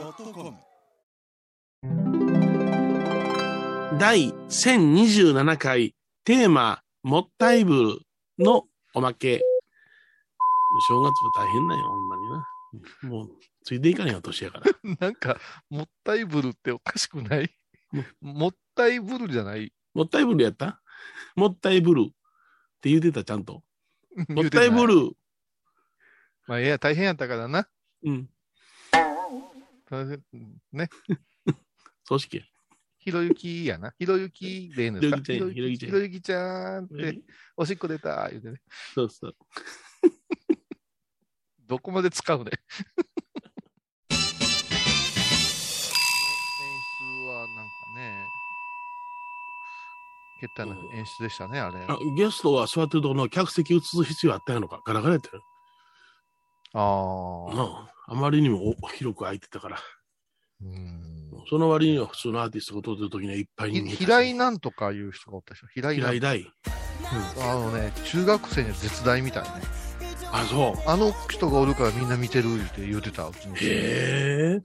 YONNIRI.com 第1027回テーマ、もったいぶるのおまけ。正月も大変なんよ、ほんまにな。もう、ついていかねえよ、年やから。なんか、もったいぶるっておかしくない？もったいぶるじゃない？もったいぶるやった？もったいぶるって言うてた、ちゃんと。もったいぶ。る。まあ、いや、大変やったからな。うん。ね。組織や。ひろゆきやな。ひろゆきでいいんですか？ひろゆきちゃんひろゆきちゃんって、おしっこ出た、言うてね。そうそう。どこまで使うね。演出はなんかね、決体な演出でしたね、あれ。あゲストは座ってるところの客席映す必要あったのか？ガラガラやったよ。ああ。なああまりにもお広く空いてたから。うんその割には普通のアーティストが撮ってる時にはいっぱいに見えたし。ひ平井なんとかいう人がおったでしょ。平井なん平井大。あのね、中学生には絶大みたいね。あ、そう。あの人がおるからみんな見てるって言うてた、うち。へえ。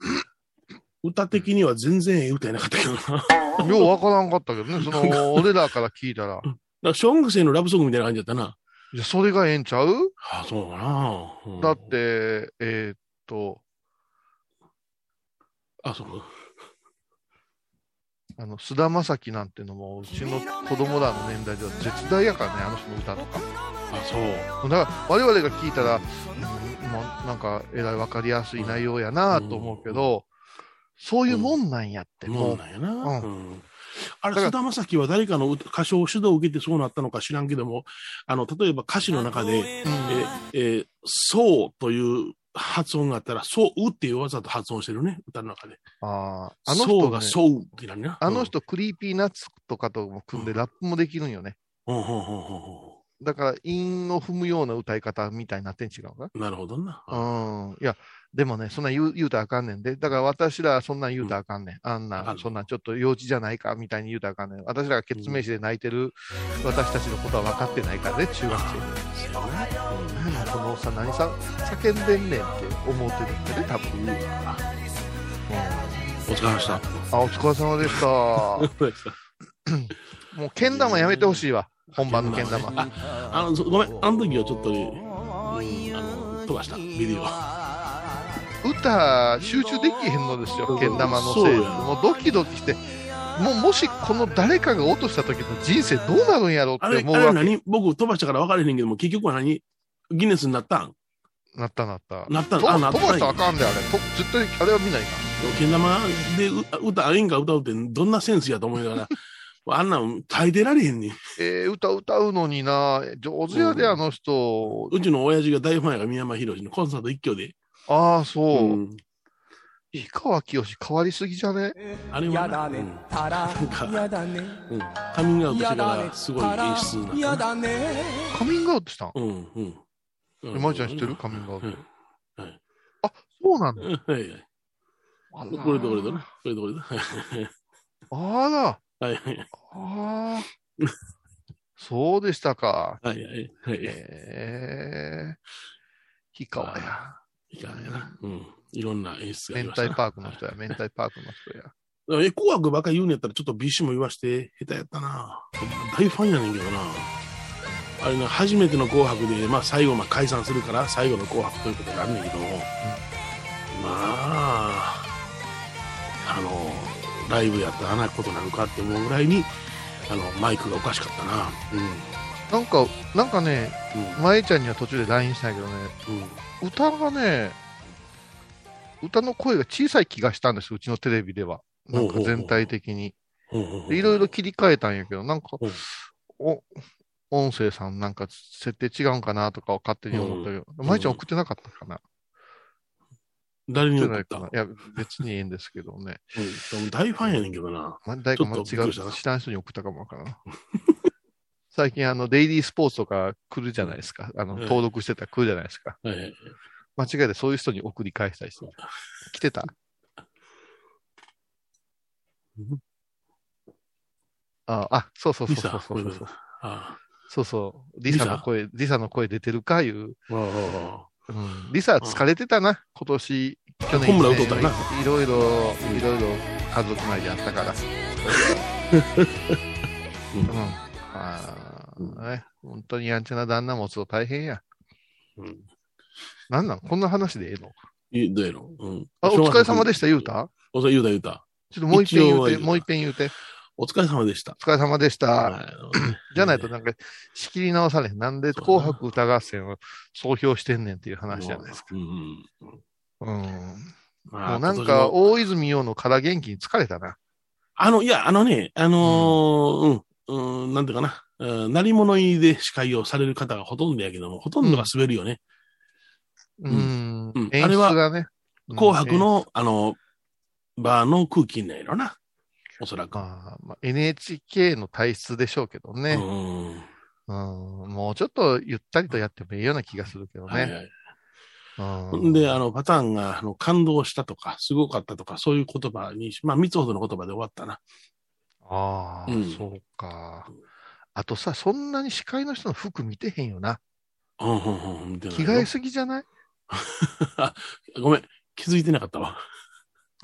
歌的には全然ええ歌やなかったけどな。だかようわからんかったけどね、その、俺らから聞いたら、ら小学生のラブソングみたいな感じだったな。いや、それがええんちゃう？あそうかな。うんだって、えーっと、あ、そうか。あの、菅田将暉なんてのも、うちの子供らの年代では絶大やからね、あの人の歌とか。あ、そう。だから、我々が聞いたら、うん、もうなんか、えらいわかりやすい内容やなと思うけど、そういうもんなんやって、もうもうなんやな。うんうんあれ、菅田将暉は誰かの歌歌唱指導を受けてそうなったのか知らんけども、あの、例えば歌詞の中で、うんえ、えーそうという発音があったら、そうっていうわざと発音してるね、歌の中で。あーあのそう人、ね、がそうってな。あの人、クリーピーナッツとかとも組んでラップもできるんよね。うん。うん、うん、うん、うんだから、韻を踏むような歌い方みたいになってん違うか？うん。なるほどな。うん。いや、でもね、そんなん言う言うたらあかんねんで。だから私らそんなん言うたらあかんねん。あんな、そんなんちょっと幼稚じゃないかみたいに言うたらあかんねん。私らが鬼滅見て泣いてる私たちのことは分かってないからね、中学生で。このおっさん何さ叫んでんねんって思ってるんでね、多分。うんお疲れ様でした。あ、お疲れ様でした。もう、けん玉やめてほしいわ。本番のけん玉。あ、あの、そごめん、あの時はちょっと、うんあの、飛ばした、ビデオ。歌、集中できへんのですよ、けん玉のせいで。もうドキドキして。もう、もしこの誰かが落とした時の人生どうなるんやろって思うわけ。あれ何？僕飛ばしたから分からへんけども、結局は何？ギネスになったん？なったなった。なったなった飛ばしたらあかんで、あれ。と絶対、あれは見ないかけん玉でう歌、演歌歌うってどんなセンスやと思いながら、あんなん耐えてられへんねん。えー、歌歌うのにな、上手やで、うんあの人。うちの親父が大ファンやから宮山博のコンサート一挙で。ああ、そう。うん氷川きよし変わりすぎじゃね？あれはな、やだねうん、たらなんか、やだねうん、カミングアウトしてからすごい演出になったな。やだねカミングアウトしたん？うん、うん。えまいちゃん知ってる？カミングアウトうんそうなんだ。うんはいはい。これとこれとね。これとこれと。あら。はいはい。ああ。そうでしたか。はいはい。はい。ええ氷川や。いかんやな。うん。いろんな演出が明。太パークの人や、明太パークの人や。え、紅白ばっかり言うんやったら、ちょっと BC も言わして、下手やったな。大ファンやねんけどな。あれな、初めての紅白で、まあ最後、まあ解散するから、最後の紅白ということになるんだけど、まあ、あの、ライブやったらあんなことなのかって思うぐらいに、あの、マイクがおかしかったな。なんか、なんかね、うん。まえちゃんには途中で LINE したんやけどね、うん。歌がね、歌の声が小さい気がしたんですうちのテレビでは。なんか全体的に。いろいろ切り替えたんやけど、なんかうん、お、音声さんなんか設定違うんかなとかを勝手に思ったけど、うんまえちゃん送ってなかったかな誰に送った？ないかないや、別にいいんですけどね。うん。大ファンやねんけどな。ま誰か違う知らん人に送ったかもわからん。最近あの、デイリースポーツとか来るじゃないですか。あの、うん登録してたら来るじゃないですか。はいはい。間違えてそういう人に送り返したりして。来てた？ああ、そうそうそうそうそうそう。そうそう。リサの声、リサ？の声出てるかいう。リサは疲れてたな、今年、去年。ホームラン打っとったな。いろいろ、いろいろ家族内であったから。うん。ああ、ね。本当にやんちゃな旦那持つと大変や。うん。なんなん？こんな話でええの？いどうやろう？ん。あ、お疲れ様でしした、言うた？お疲れ、言うた言うた。ちょっともう一遍言うて、もう一遍言うて。お疲れ様でした。お疲れ様でした。はい じゃないとなんか仕切り直されへん。なんで紅白歌合戦を総評してんねんっていう話じゃないですか。うんうん。うん。まあもうなんか、も大泉洋の空元気に疲れたな。あの、いや、あのね、あのーうん、うん、なんていうかな、うん、鳴り物入りで司会をされる方がほとんどやけども、ほとんどが滑るよね。うん。うん演あれは紅白、の、あの、バーの空気にないのな。おそらく。まあまあ、NHK の体質でしょうけどね、うん。うん。もうちょっとゆったりとやってもいいような気がするけどはいね。はい。うんで、あの、パターンが、あの、感動したとか、すごかったとか、そういう言葉に、まあ、三つほどの言葉で終わったな。ああ、うんそうか。あとさ、そんなに司会の人の服見てへんよな。うん、うん、うん、見てないよ着替えすぎじゃない？ごめん、気づいてなかったわ。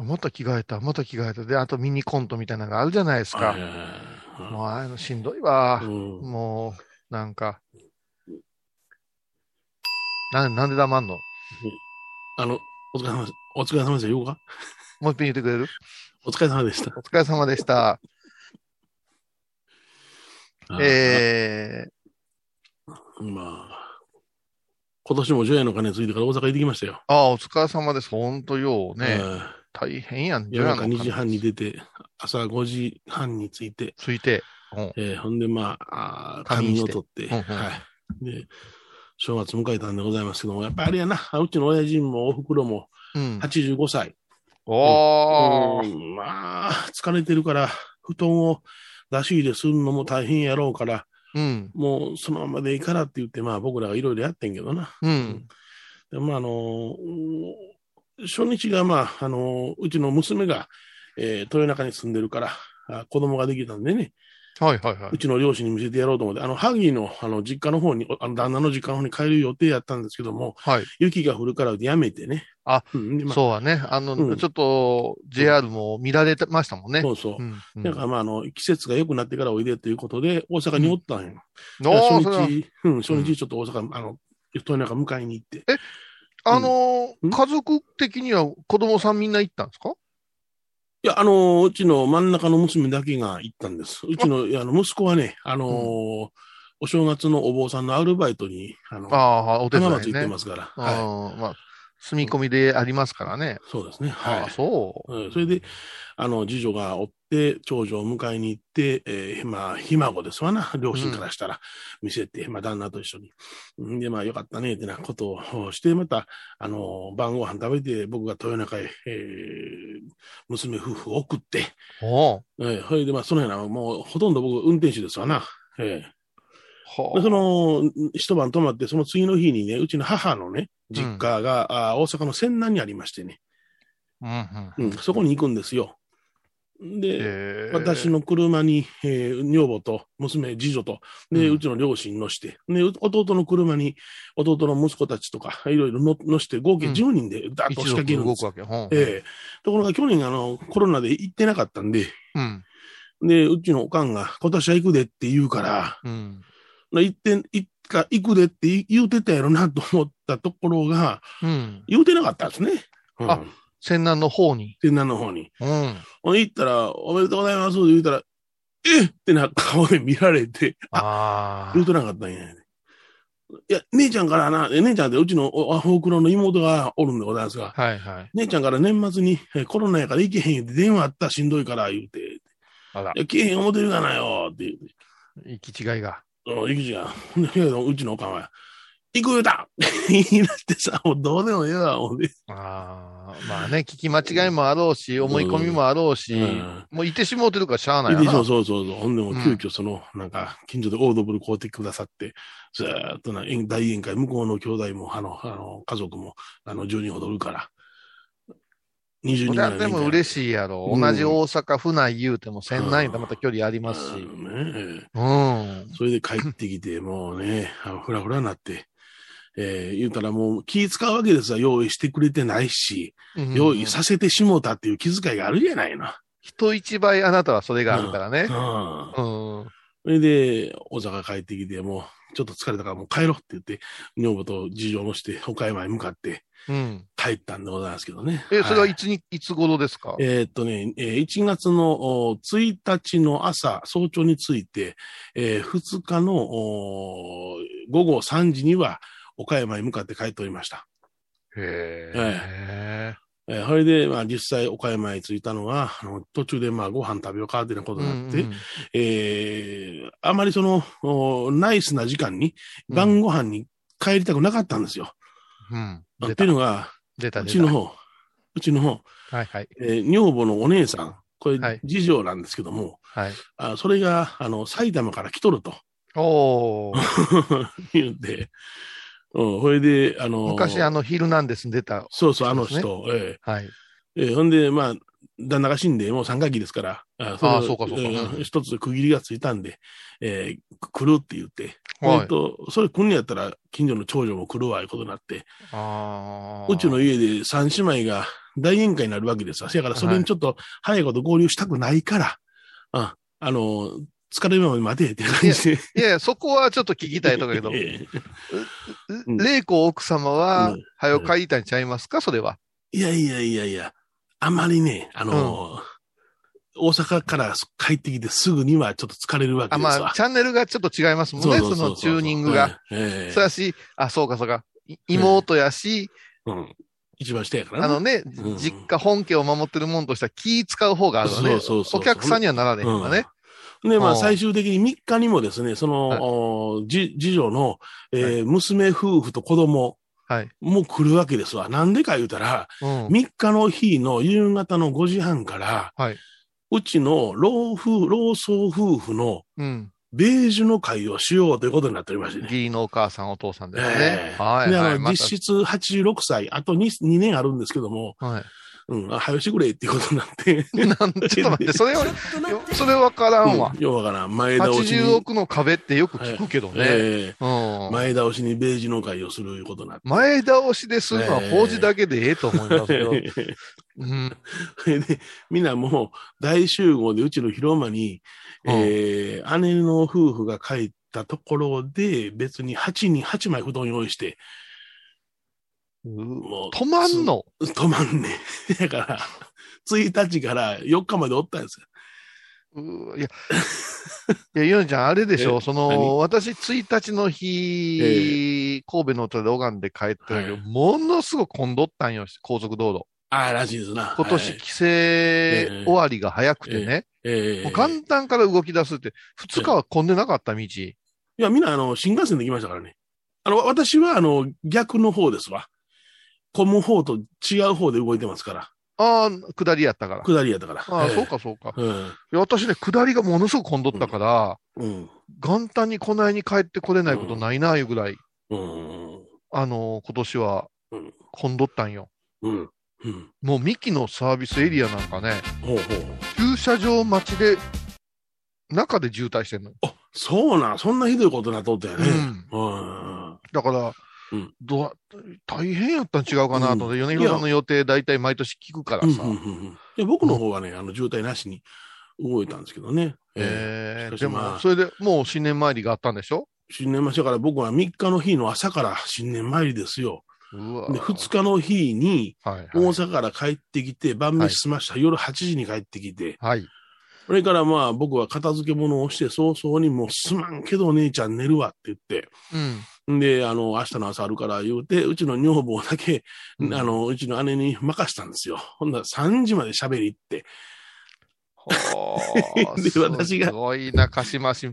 また着替えた、また着替えた。で、あとミニコントみたいなのがあるじゃないですか。もうああいうのしんどいわ。うんもう、なんか。な、なんで黙んの？あの、お疲れ様です。お疲れ様でした。ようか？もう一遍言ってくれる？お疲れ様でした。お疲れ様でした。えまあ、今年も除夜の鐘ついてから大阪行ってきましたよ。ー、ああ、お疲れ様です。ほんとようね。え大変やん。ー夜中2時半に出て、朝5時半に着いて、ついて。うんえーほんで、まあ、あー仮眠を取って、うんうんはい。で、正月迎えたんでございますけども、やっぱりあれやな、うちの親父もお袋もうん。85歳。おー。うんまあ、疲れてるから、布団を出し入れするのも大変やろうから、うん。もうそのままでいいからって言って、まあ僕らがいろいろやってんけどな。うん。でまああの、うん初日がまあ、あの、うちの娘が、えー豊中に住んでるから、あ子供ができたんでね、はいはいはいうちの両親に見せてやろうと思って、あの、萩の、あの、実家の方に、あの、旦那の実家の方に帰る予定やったんですけども、はい。雪が降るからやめてね。あ、うん、でまあそうはね。あの、うんちょっと JR も見られてましたもんね。そうそう。うん。うんだからまあ、あの、季節が良くなってからおいでということで、大阪におったんよ。おーそれは初日、うん、初日ちょっと大阪、あの、豊中迎えに行って。あのーうん家族的には子供さんみんな行ったんですか？いや、あの、うちの真ん中の娘だけが行ったんです。うちの、あの、息子はね、あのーお正月のお坊さんのアルバイトに、あの、ああ、お手伝いね浜松行って。ますから。はい。ああまあ、住み込みでありますからね。そうですね。ああ、はい。そう。うんそれで、あの、次女がおって、長女を迎えに行って、えーまあ、ひ孫ですわな、両親からしたら、見せて、まあ、旦那と一緒に。んで、まあ、よかったね、ってなことをして、また、あの、晩ご飯食べて、僕が豊中へ、えー娘夫婦を送って、おうえーそれで、まあ、そのような、もう、ほとんど僕、運転手ですわな。えはーで、その、一晩泊まって、その次の日にね、うちの母のね、実家が、あー大阪の泉南にありましてね、あ。うんうん、そこに行くんですよ。で、私の車に、えー女房と娘、次女と、で、うんうちの両親乗して、で、う弟の車に弟の息子たちとか、いろいろ乗乗して、合計うん10人でダーッと一仕掛けるんです。族動くわけ。うんええところが去年、あの、コロナで行ってなかったんで、うん。で、うちのおかんが、今年は行くでって言うから、うん。行って、行か、行くでって言うてたやろなと思ったところが、うん。言うてなかったんですね。うん、あ仙南の方に。天南の方に。うん。ほんで行ったら、おめでとうございますって言ったら、えっってな顔で見られて、あ、ああ言う。となかったんや。いや、姉ちゃんからな、え姉ちゃんってうちのお、おふくろの妹がおるんでございますが、はいはい。姉ちゃんから年末にえコロナやから行けへん言うて電話あったしんどいから言うて、あらい、や、来えへん思ってるがなよって言うて、行き違いが。うん、行きじゃん。うちのおかんは、行く言うた言いなってさ、もうどうでもええわ、ほんで。ああ。まあね、聞き間違いもあろうし、思い込みもあろうし、うんもういてしもうてるからしゃあないでそうよな。そうそうそう。ほんでもうん急遽その、なんか、近所でオードブル買うてくださって、ずーっとな、宴大宴会、向こうの兄弟も、あの、あの、家族も、あの、10人ほどおるから、20人ぐらいそれはでも嬉しいやろ。うん同じ大阪府内言うても仙南とまた距離ありますし。うんね。うん。それで帰ってきて、もうね、ふらふらになって、えー言うたらもう気使うわけですわ。用意してくれてないし、用意させてしもうたっていう気遣いがあるじゃないの。人一倍あなたはそれがあるからね。うん。うん。それで、大阪帰ってきて、もう、ちょっと疲れたからもう帰ろうって言って、女房と事情をして、岡山へ向かってうん。帰ったんでございますけどね。え、それはいいつに、いつ頃ですか？えーっとね、えー1月のお1日の朝、早朝に着いて、えー2日のお午後3時には岡山へ向かって帰っておりました。へええ。えーそれで、まあ実際岡山へ着いたのは、あの途中でまあご飯食べようかってなことになって、うんうんえーあまりその、おナイスな時間に晩ご飯に帰りたくなかったんですよ。うん。っていうのが、出た。うちの方、うちの方、はいはい。えー女房のお姉さん、これはい、次女なんですけども、はい。あそれが、あの、埼玉から来とるとおー。言って、うん、それで、あの、昔あの、ヒルナンデスに出た。そうそう、あの人、えはい。えええほんで、まあ、旦那が死んで、もう三回忌ですから、あれああそうかそうか。えうん一つ区切りがついたんで、えー来るって言って、はい。と、それ来んのやったら、近所の長女も来るわ、いうことになって、あー。うちの家で三姉妹が大宴会になるわけですわ。せやから、それにちょっと早いこと合流したくないから、あ、あの、疲れるまで待てって感じで。いやいや、そこはちょっと聞きたいところだけど、ええ。うん玲子奥様はうん、早く帰りたいんちゃいますかそれは。いやいやいやいや、あまりね、あの、大阪から帰ってきてすぐにはちょっと疲れるわけあ、ですわ。まあ、チャンネルがちょっと違いますもんね、そのチューニングが。。ええそうやし、あ、そうかそうか。い妹やし、うん。一番下やからあのね、うん実家本家を守ってるもんとしては気使う方があるわね。そうそうそうお客さんにはなられへんわね。で、まあ、うん最終的に3日にもですね、その、次女の、え娘夫婦と子供はい。も来るわけですわ。なんでか言うたら、うん。3日の日の夕方の5時半から、はい。うちの老夫、老僧夫婦のうん。ベージュの会をしようということになっておりましてね。義理のお母さん、お父さんですねえ。えはい。で、はい。実質86歳、あと 2, 2年あるんですけども、はい。うん、あ、早よしてくれっていうことになって。なんちょっと待って、それは、よそれわからんわうん。ようわからん。前倒しに。80億の壁ってよく聞くけどね。ええうん。前倒しにベージュの会をするいうことになって。前倒しでするのはええ法事だけでええと思いますけど。うん。それで、みんなもう大集合でうちの広間に、うんえー姉の夫婦が帰ったところで、別に8人、8枚布団用意して、もう、止まんの？止まんねん。だから、1日から4日までおったんですよ。うーいや、いや、ゆうちゃん、あれでしょ、えそ何？の、私、1日の日、神戸の音で拝んで帰ったけど、はいものすごく混んどったんよ、高速道路。ああ、らしいですな。今年、はい規制終わりが早くてね、えう元旦から動き出すって、2日は混んでなかった道。いや、みんな、あの、新幹線で来ましたからね。あの、私は、あの、逆の方ですわ。混む方と違う方で動いてますから。ああ、下りやったから。下りやったから。ああ、ええそうか、そうか。うん。いや私ね、下りがものすごく混んどったから、うん。元旦にこないに帰ってこれないことないな、いうぐらい、うん。あの今年はうん混んどったんよ。うん。うん。もうミキのサービスエリアなんかね、ほうほう。駐車場待ちで、中で渋滞してんのよ。あ、そうなん、そんなひどいことなっとったよね。うん。うん。だから、うんどう大変やったん違うかなと思って、うん米広さんの予定大体毎年聞くからさ。うんう僕の方はね、あの、渋滞なしに動いたんですけどね。えー、しかしでまあも、それでもう新年参りがあったんでしょ？新年前だから僕は3日の日の朝から新年参りですよ。うわで、2日の日にはい、大はい。阪から帰ってきて、晩飯済ました。夜8時に帰ってきて、はい。それからまあ僕は片付け物をして早々にもうすまんけどお姉ちゃん寝るわって言って、うん。んで、あの、明日の朝あるから言うて、うちの女房だけ、うんあの、うちの姉に任したんですよ。ほんなら3時まで喋り行って、で私がすごいな、鹿島市、う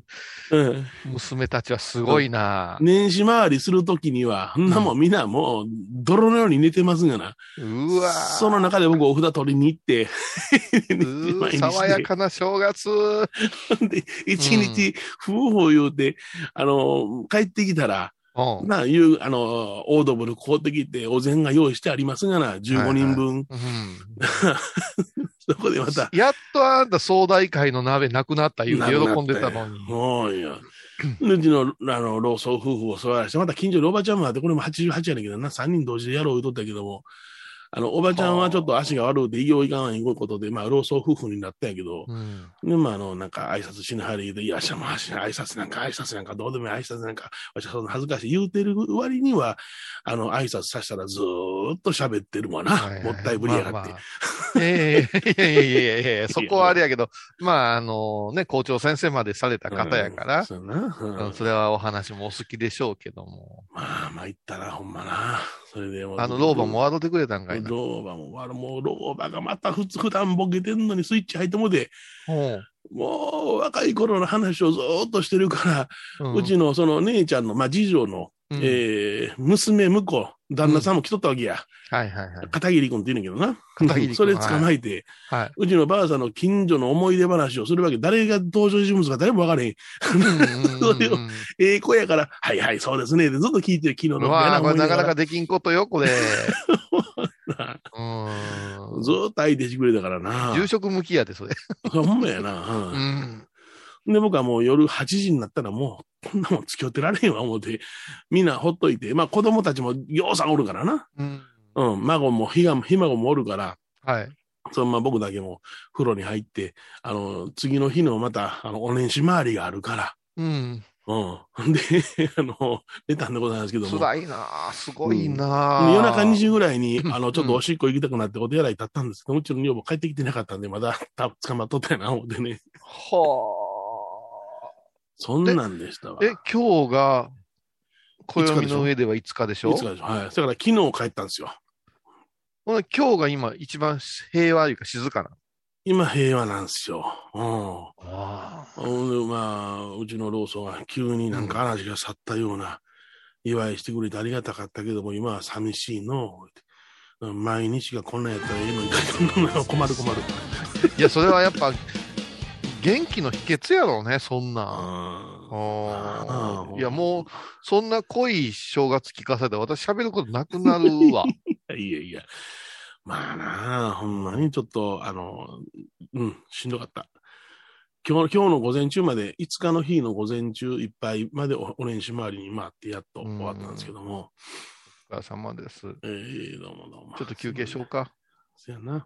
ん、娘たちはすごいな。年始回りするときには、そんなもんみんなもう泥のように寝てますがな。うわその中で僕お札取りに行って、寝て爽やかな正月。で、一日、夫婦言うて、あの、帰ってきたら、うん。なあ、いう、あの、オードブル買うてきて、お膳が用意してありますがな、15人分。うん。そこでまた、やっとあんた総大会の鍋なくなった言うて喜んでたのに。もういや。でうちの、あの、老僧夫婦を座らして、また近所におばちゃんもあって、これも88やねんけどな、3人同時でやろう言うとったけども、あの、おばちゃんはちょっと足が悪くて、医療いかんわいうことで、まあ、老僧夫婦になったんやけど、うん。で、まあ、あの、なんか挨拶しなはりで、いや、しゃまし、挨拶なんか、挨拶なんか、どうでもいい挨拶なんか、わしはそんな恥ずかしい言うてる割には、あの、挨拶させたらずーっと喋ってるもんな。はいはいもったいぶりやがって。まあまあええいやいやいやいやいやそこはあれやけど、まあ、あのね、校長先生までされた方やから、そうやな。うんうんそれはお話もお好きでしょうけども。まあ、まあ、言ったら、ほんまな。それであの、老婆も笑ってくれたんかいな。老婆も、あのもう老婆がまた普通、普段ボケてんのにスイッチ入ってもうて、うんもう若い頃の話をずーっとしてるから、うんうちのその姉ちゃんの、まあ、次女の、うんえー、娘婿、旦那さんも来とったわけや。はいはいはい。片桐君って言うんだけどな。片桐君それ捕まえて、はい。うちのばあさんの近所の思い出話をするわけ。誰が登場人物か誰も分からへん。それをええ子やから、はいはい、そうですね。でずっと聞いてる昨日のうわあ、これなかなかで。できんことよ、これ。うん。ずーっと相手してくれたからな。住職向きやで、それ。ほんまやな。ううんん。で、僕はもう夜8時になったらもう、こんなもん付き合ってられへんわ、思って、みんなほっといて、まあ子供たちもようさんおるからな。うん。うん、孫もひが、ひ孫もおるから、はい。そそのまま僕だけも風呂に入って、あの、次の日のまた、あの、お年始回りがあるから、うん。うん。で、あの、出たんでございますけども。辛いなあすごいなあ夜中2時ぐらいに、う んあの、ちょっとおしっこ行きたくなってお手洗い立ったんですけど、うちの女房帰ってきてなかったんで、まだた捕まっとったやな、思ってね。はそんなんでしたわ。あ。え、今日が、暦の上では5日でしょ？いつかでしょ？はい。だから昨日帰ったんですよ。ほな今日が今一番平和いうか静かな。今平和なんですよ。うん。あほんでまあ、うちの老僧が急になんか嵐が去ったような祝いしてくれてありがたかったけども、今は寂しいの。うん毎日がこんなんやったらええのに、困る困る。いや、それはやっぱ、元気の秘訣やろうね、そんなん。あああーいや、もう、そんな濃い正月聞かされたら私喋ることなくなるわ。あ。いやいや。まあなあ、ほんまにちょっと、あの、うん、しんどかった。今日今日の午前中まで、5日の日の午前中いっぱいまでおお年始回りに回ってやっと終わったんですけども。お疲れ様です。ええどうもどうも。ちょっと休憩しようか。そやな。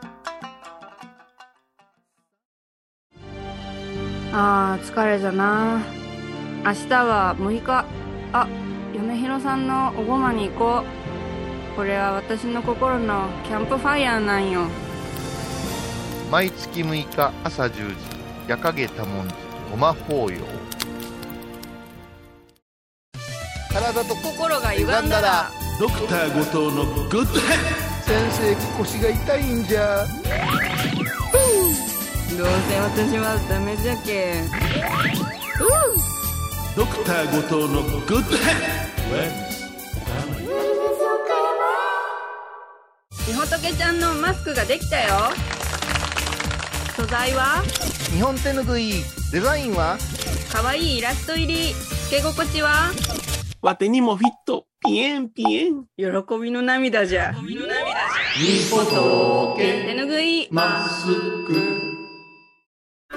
あー疲れじゃな。明日は6日。あ嫁ひろさんのおごまに行こう。これは私の心のキャンプファイヤーなんよ。毎月6日朝10時、夜影多文字、ごま法要。体と心が歪んだら。ドクター後藤のグッドヘッ先生腰が痛いんじゃ。どうせ私はダメじゃけドクター後藤のグッドヘッみほとけちゃんのマスクができたよ素材は日本手ぬぐい、デザインはかわいいイラスト入り。つけ心地は？わてにもフィット。ピエンピエン。喜びの涙じゃ。手ぬぐい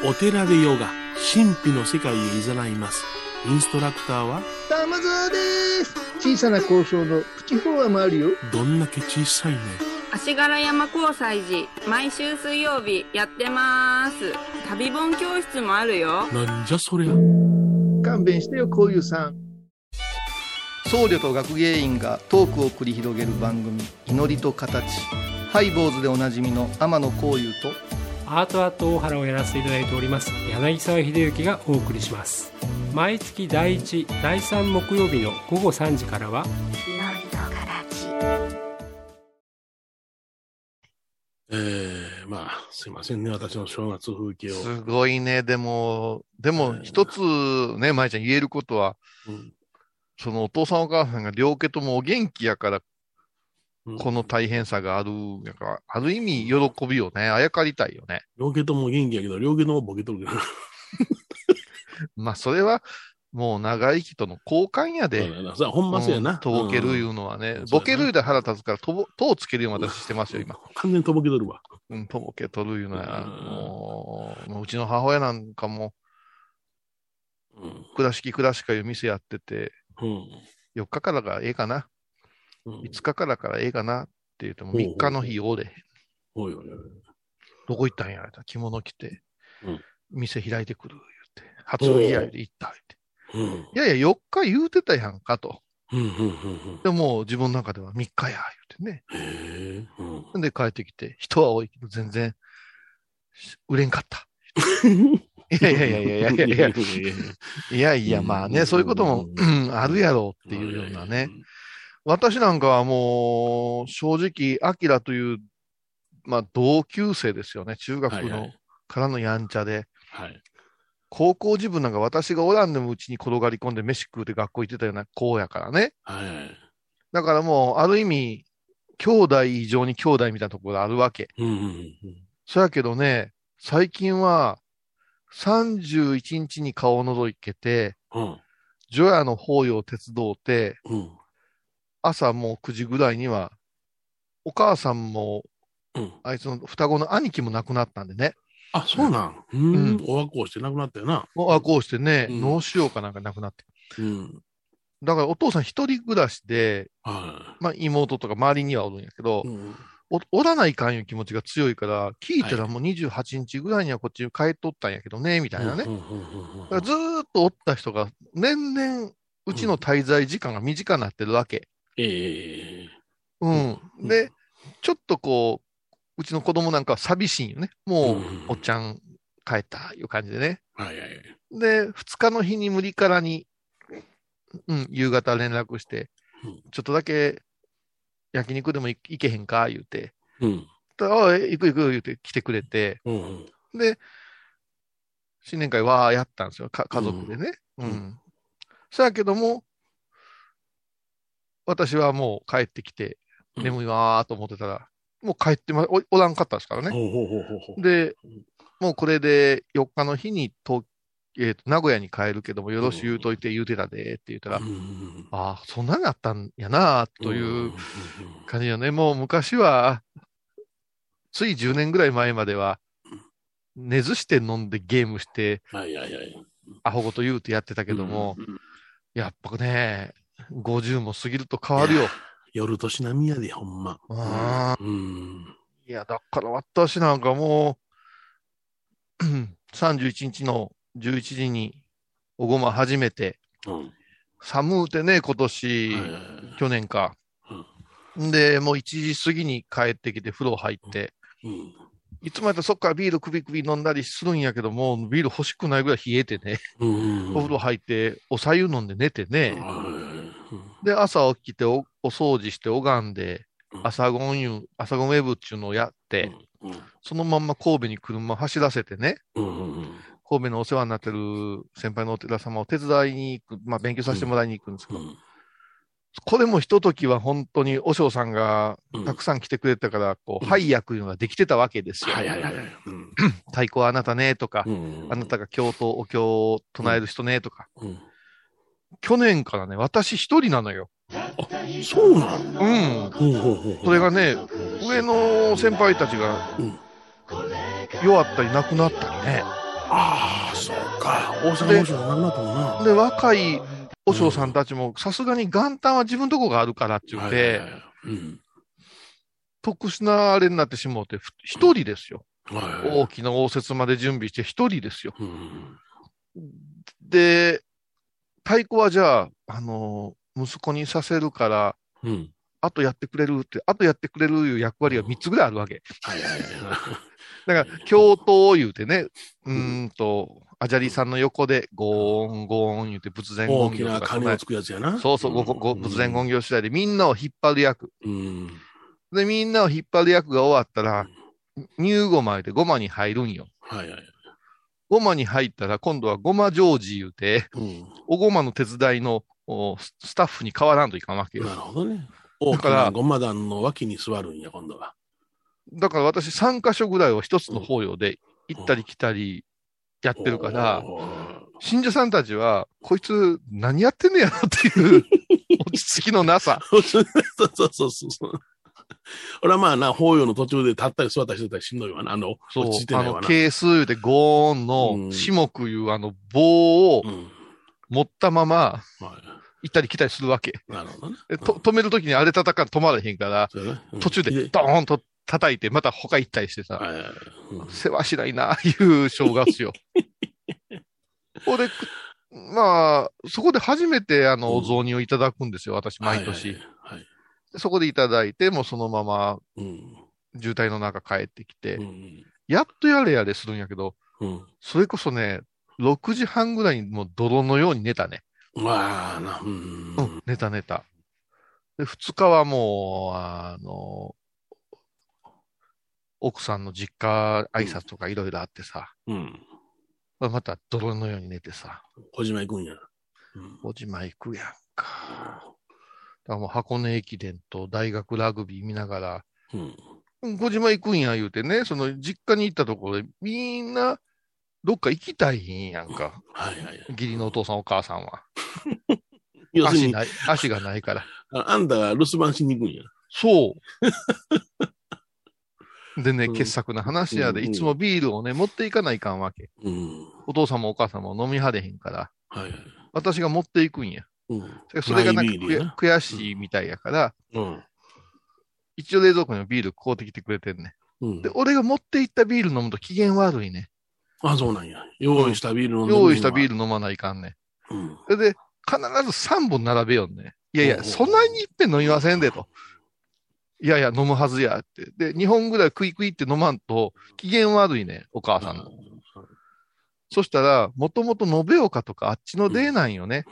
お寺でヨガ神秘の世界へ誘います。インストラクターは玉沢です。小さな交渉のプチフォアもあるよ。どんだけ小さいね。足柄山交際時毎週水曜日やってます。旅本教室もあるよ。なんじゃそりゃ。勘弁してよこういうさん。僧侶と学芸員がトークを繰り広げる番組「祈りと形」ハイボーズでおなじみの天野幸雄とアートアート大原をやらせていただいております柳沢秀幸がお送りします毎月第1第3木曜日の午後3時からはえまあ、すいませんね、私の正月風景を。すごいね。でも、でも一つね、舞ちゃん言えることは、うんそのお父さんお母さんが両家ともお元気やから、うんこの大変さがあるやから、ある意味喜びをね、あやかりたいよね。両家とも元気やけど、両家ともボケとるけどな。まあ、それは、もう長生きとの交換やで。そほんまそうやな。とぼけるうんいうのはね、うんボケるで腹立つから、とぼ、とをつけるように私してますよ、今。完全にとぼけとるわ。うん、とぼけとるいうのは、うんもう、もううちの母親なんかも、うん。倉敷倉敷いう店やってて、うん。4日からがええかな、うん5日からからええかなって言っても、ほうほう3日の日おれへん。おいおいおい。どこ行ったんやら着物着て、うん店開いてくる、言って。初売りやで行った、言って。うん。いやいや、4日言うてたやんかと。うん、うん、うん。でも、自分の中では3日や、言うてね。うん。で、帰ってきて、人は多いけど、全然、売れんかった。い やいやいやいやいやいやいや、いやまあね、そういうことも、うん、あるやろうっていうようなね。。私なんかはもう、正直、アキラという、まあ、同級生ですよね。中学のはいはいからのやんちゃで。はい。高校自分なんか私がおらんでもうちに転がり込んで飯食うて学校行ってたような子やからね。はいはい。だからもう、ある意味、兄弟以上に兄弟みたいなところがあるわけ。うん、うん、うん。そやけどね、最近は、31日に顔を覗いけて、うん。除夜の法要を手伝うて、うん。朝もう9時ぐらいには、お母さんも、うん。あいつの双子の兄貴も亡くなったんでね。あ、そうなん。うん。お和光して亡くなったよな。もうあこうしてね、うん脳腫瘍かなんか亡くなって。うん。だからお父さん一人暮らしで、はまあ妹とか周りにはおるんやけど、い。うん。おおらないかんいう気持ちが強いから、聞いたらもう28日ぐらいにはこっちに帰っとったんやけどね、みたいなね。うんうんうんうんだからずーっとおった人が、年々、うちの滞在時間が短くなってるわけ。ええ。うん。うんで、ちょっとこう、うちの子供なんかは寂しいんよね。もううん、おっちゃん帰った、いう感じでね。はいはいはい。で、二日の日に無理からに、うん、夕方連絡してうん、ちょっとだけ焼肉でも行行けへんか、言うて。うん。でああ、行く行く、言うて来てくれて、うんうん。で、新年会はやったんですよ。か家族でね。うん。うんそやけども、私はもう帰ってきて、うん眠いわーと思ってたら、もう帰ってま、おおらんかったですからね。で、もうこれで4日の日に東、えーと名古屋に帰るけども、よろし言うといて言うてたでって言ったら、うんうんああ、そんなにあったんやなとうん。いううん感じよね。もう昔は、つい10年ぐらい前までは、寝ずして飲んでゲームして、はいはいはい。アホごと言うてやってたけども、やっぱね、50も過ぎると変わるよ。夜年並みやで、ほんま。あうん。いや、だから私なんかもう、うん31日の11時におごま始めて、うん。寒うてね、今年、去年か。で、もう1時過ぎに帰ってきて風呂入って、うん。いつもやったらそっからビール首首飲んだりするんやけども、ビール欲しくないぐらい冷えてね、うん。お風呂入って、お茶湯飲んで寝てね、はいはいはいで、朝起きておお掃除して拝んでう、ん。朝ごんゆ、朝ごんウェブっていうのをやって、うんそのまんま神戸に車走らせてね、うんうんうん。神戸のお世話になってる先輩のお寺様を手伝いに行く、まあ勉強させてもらいに行くんですけど、うんこれもひとときは本当に、お尚さんがうん。たくさん来てくれたから、こう、うん。配役いうのができてたわけですよ。はいはいはい 太鼓はあなたね、とか、うんあなたが経とお経を唱える人ね、とか。うん去年からね、私一人なのよ。そうなんうん。ほうほうほうほうそれがね、上の先輩たちがうん、弱ったり亡くなったりね。ああ、そうか。大阪王将がなくなったもんな。で、若い和尚さんたちも、さすがに元旦は自分とこがあるからって言っはいはいては、いうん特殊なあれになってしもうて、ふ一人ですよ。はいはい大きな応接まで準備して一人ですよ。うんで、太鼓はじゃあ、あの、息子にさせるから、うん。あとやってくれるって、あとやってくれるいう役割が3つぐらいあるわけ。はいはいはい。だから、教頭を言うてね、うーんと、アジャリさんの横で、ゴーン、ゴーン言うて仏前大き言業とかな金をつくやつやな。そうそう、ごごご仏前言業次第でみんなを引っ張る役。うん。で、みんなを引っ張る役が終わったら、乳ごまでごまに入るんよ。はいはい。ごまに入ったら今度はごまジョージ言うて、うん。おごまの手伝いのおススタッフに変わらんといかんわけよな。るほどね。だからなごま団の脇に座るんや、今度は。だから私3箇所ぐらいを一つの法要で行ったり来たりやってるから、信者さんたちは、こいつ何やってんねやろっていう落ち着きのなさ。そうそうそうそう。俺はまあな、法要の途中で立ったり座ったりしてたりしんどいわな。あの、そう落ち着いてあの、ないわな。係数言うてゴーンうのん種目いうあの棒をうん。持ったままは行ったり来たりするわけ。い。なるほどね。でと止めるときにあれ叩かん止まらへんから、そうやねうん途中でドーンと叩いて、また他行ったりしてさ、はいはいはいうん世話しないな、いう正月よ。これ、くまあ、そこで初めてあの、うんお雑煮をいただくんですよ、私、毎年。はいはいそこでいただいて、もうそのままうん。渋滞の中帰ってきて、うん。やっとやれやれするんやけど、うん。それこそね、6時半ぐらいにもう泥のように寝たね。まあな、うん。うん、寝た寝た。で、2日はもう、あの、奥さんの実家挨拶とかいろいろあってさ、うん。また泥のように寝てさ、小島行くんや。うん。小島行くやんか。だからもう箱根駅伝と大学ラグビー見ながら、うん。うん小島行くんや言うてね、その実家に行ったところでみんなどっか行きたいんやんか。はいはいはい。義理のお父さんお母さんは。要するに、足ない、足がないから。ああんたが留守番しに行くんや。そう。でね、うん傑作な話やで、うんいつもビールをね、持っていかないかんわけ。うん。お父さんもお母さんも飲みはれへんから、はいはい。私が持っていくんや。うん。それがなんか悔悔しいみたいやから、うん。一応冷蔵庫にビール買うてきてくれてんね。うんで、。俺が持っていったビール飲むと機嫌悪いね。あ、そうなんや。用意したビール飲んで用意したビール。ル飲まないかんね。うん。それで、必ず3本並べよんね。いやいや、そんなにいっぺん飲みませんでと。いやいや、飲むはずやって。で、2本ぐらいクイクイって飲まんと、機嫌悪いね、お母さんの。そしたら、もともと延岡とかあっちの出なんよね。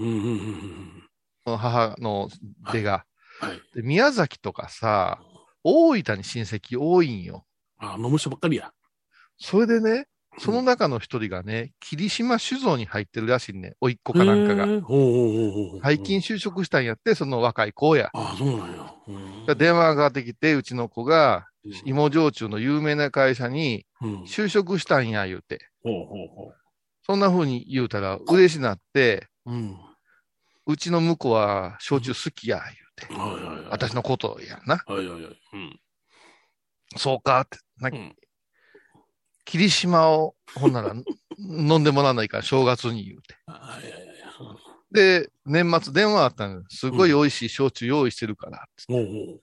の母の出が。はい。で宮崎とかさ、大分に親戚多いんよ。あ、飲む人ばっかりや。それでね、その中の一人がね、霧島酒造に入ってるらしいね。おいっ子かなんかが。最近就職したんやって、その若い子や。あ、そうなんや。うんで電話がかかってきて、うちの子が、うん芋焼酎の有名な会社にうん。就職したんや、言うて。ほうほうほそんな風に言うたら嬉しなって、う。うん。うちの婿は焼酎好きや、言うて。はいはいはい。私のことやんな。はいはいはい。うん。そうかって。なうん霧島を、ほんなら、飲んでもらわないから、正月に言うて。はいはいはい。で、年末電話あったの。すごい美味しい焼酎用意してるから。ほうほ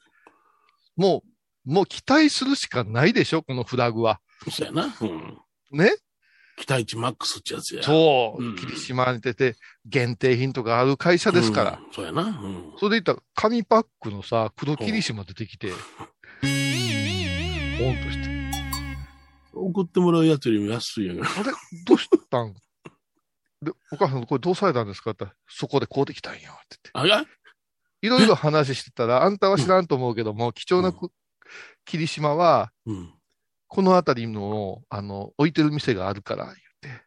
もう、もう期待するしかないでしょ、このフラグは。う。そうやな。うん。ね？期待値マックスってやつや。そう、うん霧島に出て、限定品とかある会社ですから。うん。そうやな。うん。それで言ったら、紙パックのさ、黒霧島出てきて、ポンとして。送ってもらうやつよりも安いやんか。あれどうしたん？で、お母さん、これどうされたんですかって言ったらそこで買うてきたんよ。って言って。あがいろいろ話してたら、あんたは知らんと思うけども、貴重なく霧島は、うん。この辺りの、あの、置いてる店があるから、言っ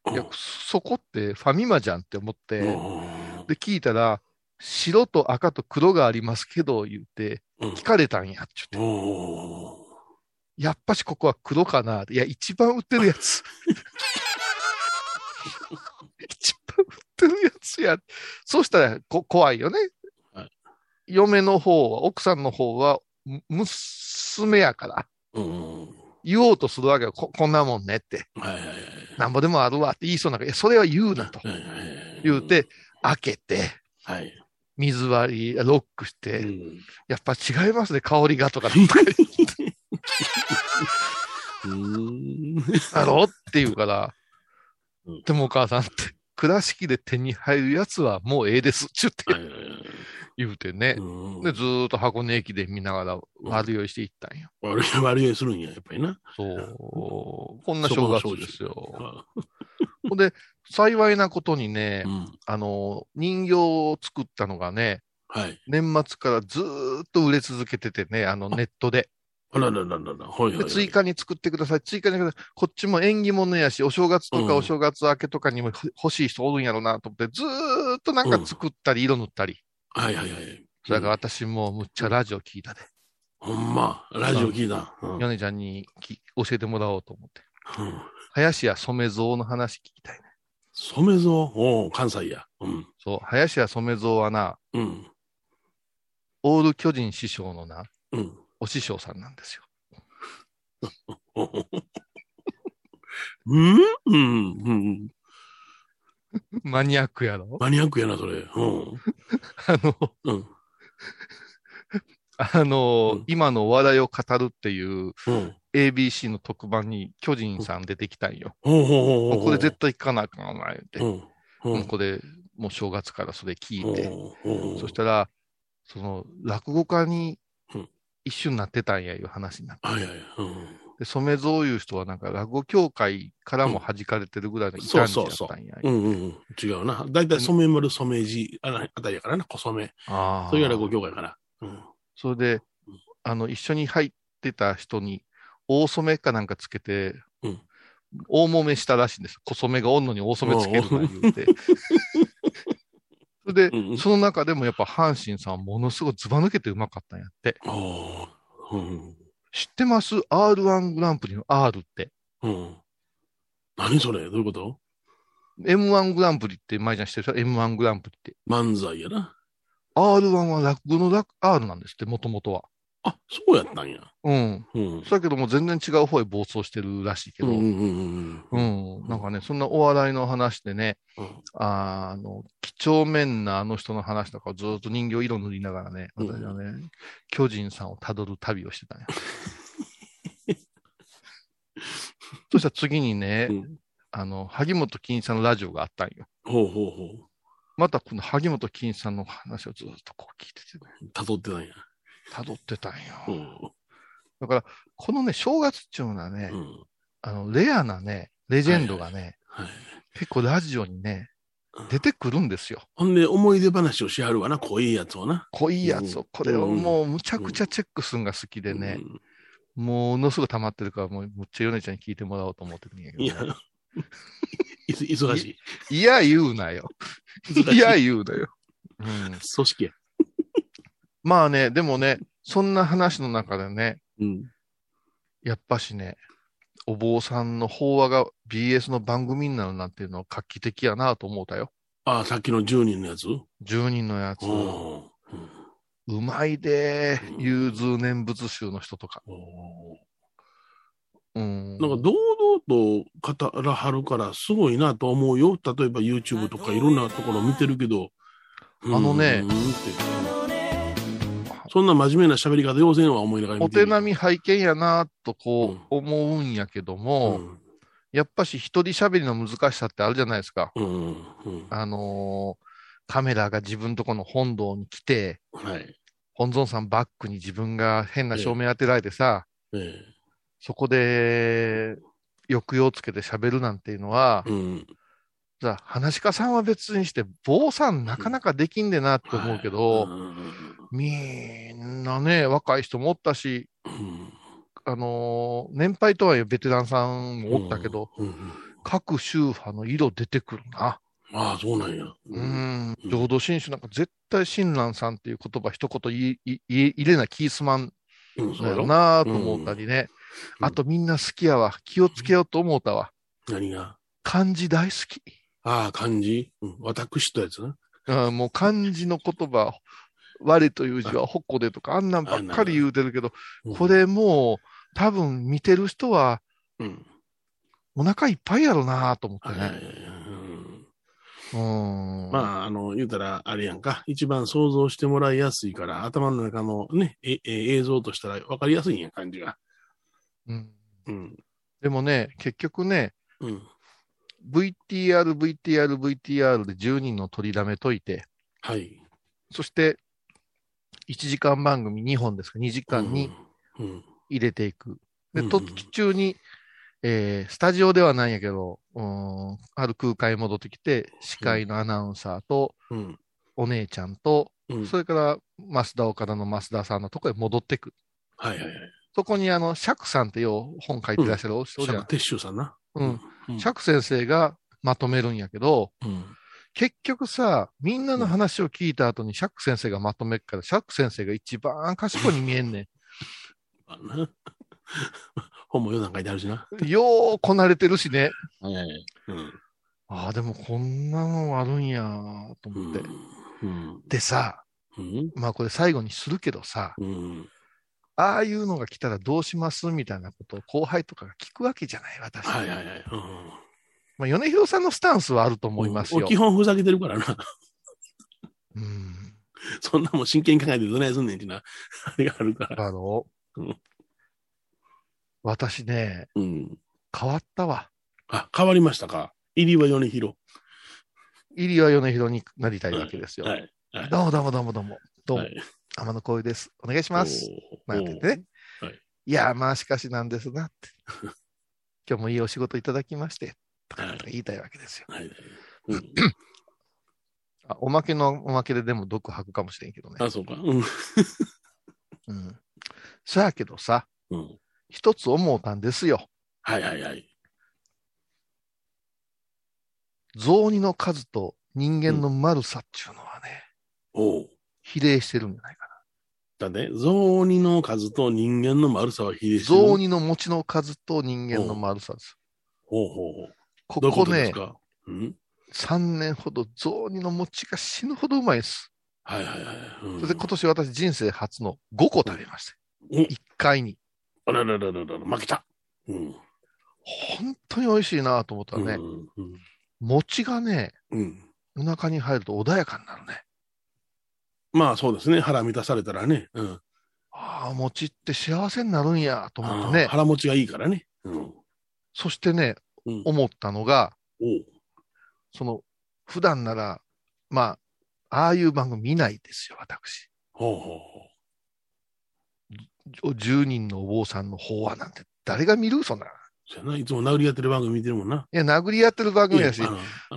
て。いや、そこってファミマじゃんって思って、うんで、聞いたら、白と赤と黒がありますけど、言って、うん聞かれたんや、って言って。やっぱしここは黒かな。いや、一番売ってるやつ。一番売ってるやつや。そうしたらこ怖いよね。はい嫁の方は、奥さんの方は、む娘やから、うん。言おうとするわけよ。ここんなもんねって。なんぼでもあるわって言いそうなんか、それは言うなと。言うて、開けて、はい。水割り、ロックして、うん。やっぱ違いますね、香りがとか。だろって言うから。うん、でもお母さんって、倉敷で手に入るやつはもうええです、ちゅって言うてね。うんで、ずーっと箱根駅伝見ながら悪酔いしていったんよ。悪い、悪いするんや、やっぱりな。そう。こんな正月ですよ。あ ほんで、幸いなことにねう、ん。あの、人形を作ったのがね、はい。年末からずーっと売れ続けててね、あのネットで。あららららら。はいはい、追加に作ってください。追加にください。こっちも縁起物やし、お正月とかうんお正月明けとかにも欲しい人おるんやろうなと思って、ずーっとなんか作ったり、色塗ったり。はいはいはい。それから私もむっちゃラジオ聞いたで。ほんま、ラジオ聞いた。うん。ヨネちゃんにき教えてもらおうと思って。うん林家染蔵の話聞きたいね。染蔵？おう関西や。うん。そう、林家染蔵はな、うん。オール巨人師匠のな、うん。お師匠さんなんですよ。うん？うんうん。マニアックやろ？マニアックやな、それ。うん。あの、うん。あの、うん今のお笑いを語るっていううん。ABC の特番に巨人さん出てきたんよ。ほうほうほうほう。もうこれ絶対行かなあかんわ、言。うん。うん。もうこれ、もう正月からそれ聞いて。うん、そしたら、その、落語家にうん一瞬なってたんや、いう話になって。で、染蔵いう人はなんか落語協会からも弾かれてるぐらいの異端児だったんや。うんうんうん。違うな。だいたい染丸染地あのあたりやからな、小染。ああ。そういうようなご業界から。うん。それでうん、あの、一緒に入ってた人に、大染めかなんかつけて、うん大揉めしたらしいんです。小染めがおんのに大染めつけるな言うて。それで、その中でもやっぱ阪神さんはものすごいずば抜けてうまかったんやって。ああ。うん。知ってます ?R1 グランプリの R って。うん。何それ？どういうこと？M1 グランプリって前じゃん知ってるでしょ ?M1 グランプリって。漫才やな。R1 は落語の落 R なんですって、もともとは。あ、そうやったんや。うん。うん。だけども全然違う方へ暴走してるらしいけど。うんうんうんうん。うん。なんかね、そんなお笑いの話でね、うんあの、几帳面なあの人の話とかをずっと人形色塗りながらね、うん私はね、巨人さんを辿る旅をしてたんや。そしたら次にね、うんあの、萩本欽一さんのラジオがあったんよ。ほうほうほまたこの萩本欽一さんの話をずっとこう聞いててね、う。辿ってたんや。辿ってたんよ。うん。だから、このね、正月っていうのはね、うん。あの、レアなね、レジェンドがね、はい。結構ラジオにね、出てくるんですよ。ほんで、思い出話をしはるわな、濃いやつをな。濃いやつうんを、これをもうむちゃくちゃチェックするのが好きでね、ものすぐ溜まってるから、もうむっちゃヨネちゃんに聞いてもらおうと思ってるんやけど、ね。、いす忙しい。いや、言うなよ。いや、言うなよ。うん、組織や。まあね、でもね、そんな話の中でね、うん。やっぱしね、お坊さんの法話が BS の番組になるなんていうのは画期的やなと思ったよ。ああ、さっきの10人のやつ？10人のやつ。うまいでうん融通念仏宗の人とか。うん。なんか堂々と語らはるからすごいなと思うよ。例えば YouTube とかいろんなところ見てるけど。あのねうんそんな真面目な喋り方要せんは思いながらお手並み拝見やなとこう思うんやけども、うんやっぱし一人喋りの難しさってあるじゃないですか。うんうんあのーカメラが自分とこの本堂に来て、はい。本尊さんバックに自分が変な照明当てられてさ、えそこで抑揚つけて喋るなんていうのはえ、うん。じゃあ、話し家さんは別にして、坊さんなかなかできんでなって思うけど、うんみんなね、若い人もおったし、うんあのー年配とはいえベテランさんもおったけど、各宗派の色出てくるな。ああ、そうなんや。ううんん。浄土真宗なんか絶対親鸞さんっていう言葉一言言い入れなキースマンうん、だよなと思ったりね。うんあとみんな好きやわ。気をつけようと思ったわ。何が？漢字大好き。ああ、漢字、うん、私ってやつな。うんもう漢字の言葉、我という字はほっこでとか、あんなんばっかり言うてるけど、うんこ、れもう多分見てる人はうん。お腹いっぱいやろなと思ってね。うんうん。まあ、あの、言うたら、あれやんか。一番想像してもらいやすいから、頭の中のね、ええ映像としたら分かりやすいんや、感じが。うんうん。でもね、結局ね、うん。VTR、VTR、VTR で10人の取りだめといて、はい。そして1時間番組2本ですか、2時間にうん。入れていく。で、うん途中に、えースタジオではないんやけど、うん、ある空間に戻ってきて、司会のアナウンサーと、うん。お姉ちゃんと、うん。それから、増田岡田の増田さんのところへ戻ってくる。はいはいはい。そこにあの、釈さんってよう本書いてらっしゃるお人じゃん。鉄舟さんな。うん。うん釈先生がまとめるんやけど、うん。結局さ、みんなの話を聞いた後に釈先生がまとめるから、釈先生が一番賢いに見えんねまあな 本も4段書いてあるしな。ん。ようこなれてるしね。はいはいはい。うん。ああ、でもこんなのあるんやと思って。うん。でさ、うん。まあこれ最後にするけどさ、うん。ああいうのが来たらどうしますみたいなことを後輩とかが聞くわけじゃない、私。はいはいはい。まあ、米広さんのスタンスはあると思いますよ俺。基本ふざけてるからな。うん。そんなもん真剣に考えてどないすんねんってな、あれがあるから。あのうん、私ね、うん。変わったわ。あ、変わりましたか。入りは米広。入りは米広になりたいわけですよ。はい。はい。どうもどうもどうもどうも。どうも、はい天野光です。お願いします。なんてね。はいいや、まあしかしなんですなって。今日もいいお仕事いただきまして、とかはい言いたいわけですよ。はいはい。うん。あおまけのおまけででも毒吐くかもしれんけどね。あ、そうか。うん。うん。そやけどさ、うん。一つ思うたんですよ。はいはいはい。雑煮の数と人間の丸さっていうのはね、おう。比例してるんじゃないかだって、雑煮の数と人間の丸さは比例な。してる。雑煮の餅の数と人間の丸さです。ほうほうほう。ここね、ですか？うん？3年ほど雑煮の餅が死ぬほどうまいです。はいはいはい。うんそれで今年私人生初の5個食べました。うん1回に。あらららららら、負けた。うん。本当に美味しいなと思ったらね、うん。餅がね、うん。お腹に入ると穏やかになるね。まあそうですね。腹満たされたらね。うん。ああ、餅って幸せになるんやと思ってね。腹持ちがいいからね。うん。そしてね、うん。思ったのが、その、普段なら、まあ、ああいう番組見ないですよ、私。ほうほうほう。10人のお坊さんの法話なんて誰が見る？そんな。いつも殴り合ってる番組見てるもんな。や、殴り合ってる番組やしいや、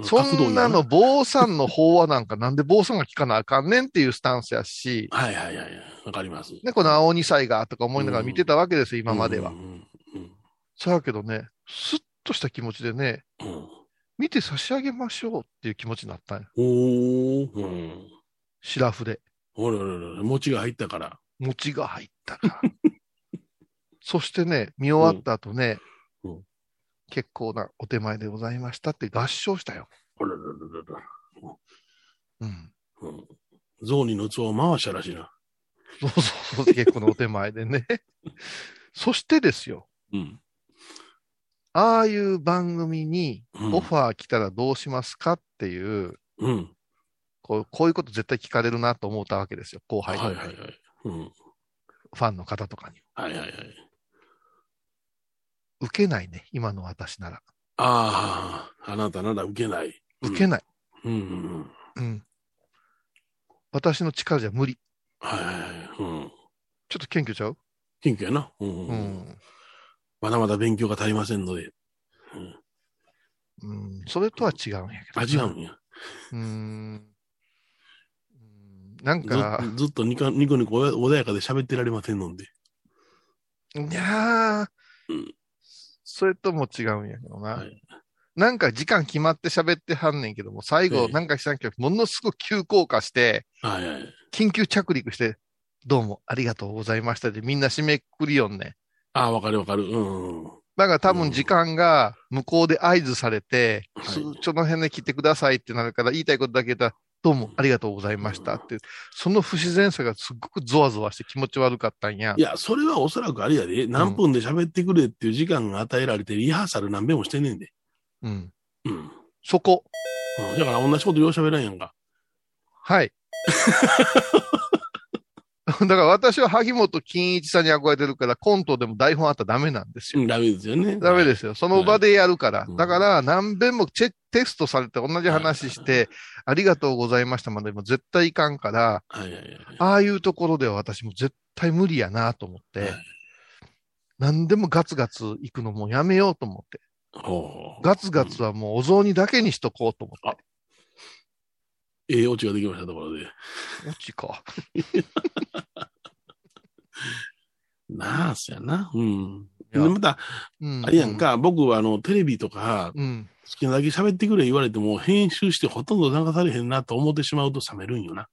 そんなの坊さんの法話なんかなんで坊さんが聞かなあかんねんっていうスタンスやし、はいはいはいはい。わかります。ね、この青二歳がとか思いながら見てたわけですよ、今までは。うんうんそうやけどね、スッとした気持ちでね、うんうん。見て差し上げましょうっていう気持ちになったんよ。おー。うん。シラフで。ほらほらほら、餅が入ったから。餅が入ったから。そしてね、見終わった後ね、うんうん結構なお手前でございましたって合唱したよ。ほらほらほらほら。うん。うん。雑煮の器を回したらしいな。そうそうそう、結構なお手前でね。そしてですよ、うん。ああいう番組にうんオファー来たらどうしますかっていう、うん。こうこういうこと絶対聞かれるなと思ったわけですよ、後輩とかに、はいはいはい。うん。ファンの方とかに。はいはいはい。受けないね、今の私なら。ああ、あなたなら受けない。受けない。うんうんうん。うん。私の力じゃ無理。はい。うん。ちょっと謙虚ちゃう？謙虚やな。うんうんううん。ん。まだまだ勉強が足りませんので。うん。それとは違うんやけどあ、な。違うんや。うーん。うんなんずか、ずっとニコニコニコ穏やかで喋ってられませんので。いやーうん、それとも違うんやけどな。はいなんか時間決まって喋ってはんねんけども、最ええ後なんかしなきゃものすごく急降下して。緊急着陸して、どうもありがとうございましたでみんな締めくくりよんねん。ああ、わかるわかる。うんうん。だから多分時間が向こうで合図されて、はいすちょの辺で切ってくださいってなるから言いたいことだけ言ったら、どうもありがとうございましたって、その不自然さがすっごくゾワゾワして気持ち悪かったんやい。や、それはおそらくあれやで。何分で喋ってくれっていう時間が与えられて、リハーサル何遍もしてんねんで。うん。うん。そこ。うん、だから同じことよう喋らんやんか。はい。だから私は萩本欽一さんに憧れてるから、コントでも台本あったらダメなんですよ。うん、ダメですよね。。ダメですすよ。その場でやるから。うんだから何遍もチェテストされて同じ話して、ありがとうございましたまでも絶対いかんから、はいはいはい。ああいうところでは私も絶対無理やなと思って、はい何でもガツガツ行くのもうやめようと思って、ガツガツはもうお雑煮だけにしとこうと思って。ええオチができましたところで。オチか。なあ、そやな。うん。でまた、うんあれやん。か、僕はあの、テレビとか、うん。好きなだけ喋ってくれ言われても、編集してほとんど流されへんなと思ってしまうと冷めるんよな。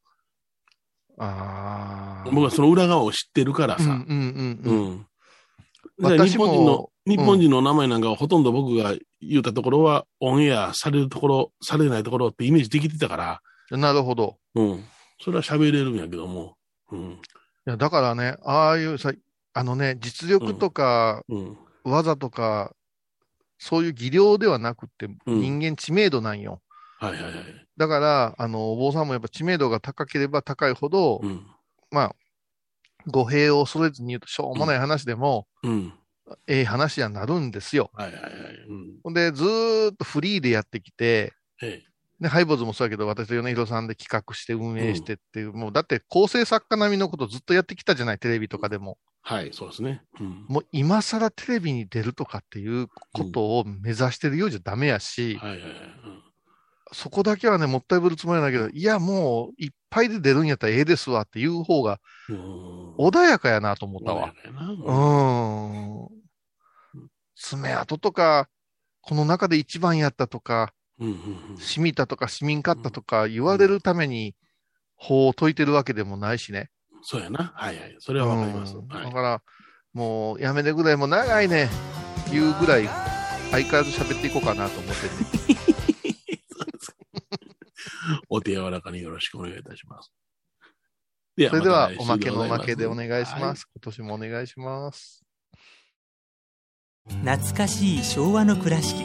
ああ。僕はその裏側を知ってるからさ。うんうんうんううん。日私本人のも、、日本人の名前なんかはほとんど僕が言うたところは、オンエアされるところ、されないところってイメージできてたから、なるほど。うん。それは喋れるんやけども、うん。いや、だからね、ああいうさ、あのね、実力とか、うん。技とか、そういう技量ではなくて、うん人間知名度なんよ。はいはいはい。だから、あの、お坊さんもやっぱ知名度が高ければ高いほど、うん。まあ、語弊を恐れずに言うと、しょうもない話でも、うん。ええ話にはなるんですよ。はいはいはい。うん。ほんで、ずーっとフリーでやってきて、ええ。で、ハイボーズもそうやけど、私と米広さんで企画して運営してっていう、もうだって構成作家並みのことずっとやってきたじゃない、テレビとかでも。はい、そうですね。うん。もう今更テレビに出るとかっていうことを目指してるようじゃダメやし、はいはいはい。そこだけはね、もったいぶるつもりはないけど、いや、もういっぱいで出るんやったらええですわっていう方がうん。穏やかやなと思ったわ。うーん。爪痕とか、この中で一番やったとか、うんうんうん。染みたとか染みんかったとか言われるために法を解いてるわけでもないしね。そうやな。はいはい。それはわかります。だから、もうやめてぐらいもう長いね、言うぐらい相変わらず喋っていこうかなと思ってて。お手柔らかによろしくお願いいたします。でそれではおまけのおまけでお願いします。今年もお願いします。懐かしい昭和の倉敷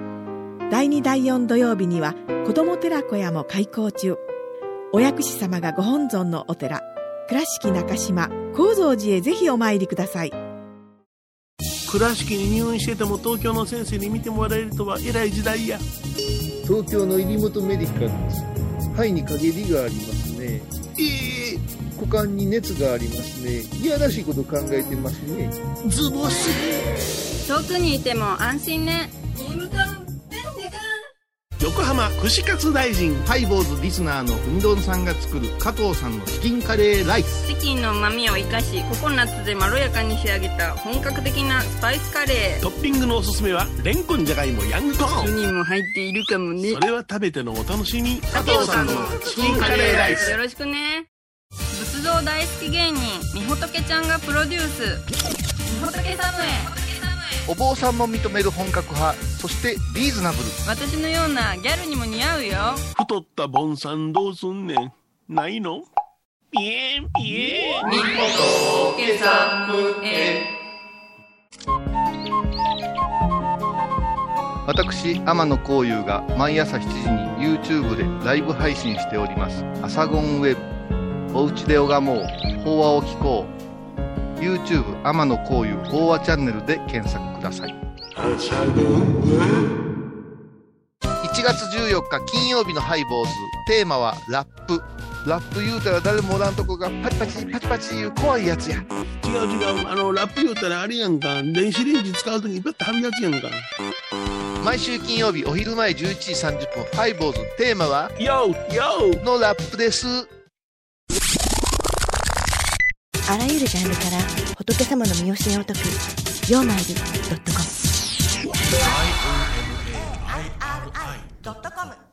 第2第4土曜日には子ども寺小屋も開校中。お薬師様がご本尊のお寺倉敷中島・高蔵寺へぜひお参りください。倉敷に入院してても東京の先生に見てもらえるとは偉い時代や。東京の入本メディカルです。肺に陰りがありますね。ええ。股間に熱がありますね。いやらしいこと考えてますね。ズボス。遠くにいても安心ね横浜串カツ大臣。ハイボーズリスナーのうみどんさんが作る加藤さんのチキンカレーライス。チキンの旨味を生かしココナッツでまろやかに仕上げた本格的なスパイスカレー。トッピングのおすすめは、レンコンじゃがいもヤングコーン。にも入っているかもね。それは食べてのお楽しみ。加藤さんのチキンカレーライス。よろしくね。仏像大好き芸人みほとけちゃんがプロデュース。みほとけサムへお坊さんも認める本格派、そしてリーズナブル。私のようなギャルにも似合うよ。太ったボンさんどうすんねん。ないの？ピエンピエン。と私天野幸雄が毎朝7時に YouTube でライブ配信しております「アサゴンウェブ」「おうちで拝もう。法話を聞こう」YouTube 天野幸雄法話チャンネルで検索ください1月14日金曜日のハイボーズテーマはラップラップ言うたら誰もおらんとこがパチパチパチパチ言う怖いやつや違う違う。あの、ラップ言うたらあれやんか。電子レンジ使うときにペッと貼るやつやんか。毎週金曜日お昼前11時30分、ハイボーズテーマは、ヨーヨーのラップです。あらゆるジャンルから仏様の身教えを解く「曜マイルドットコム」ドットコム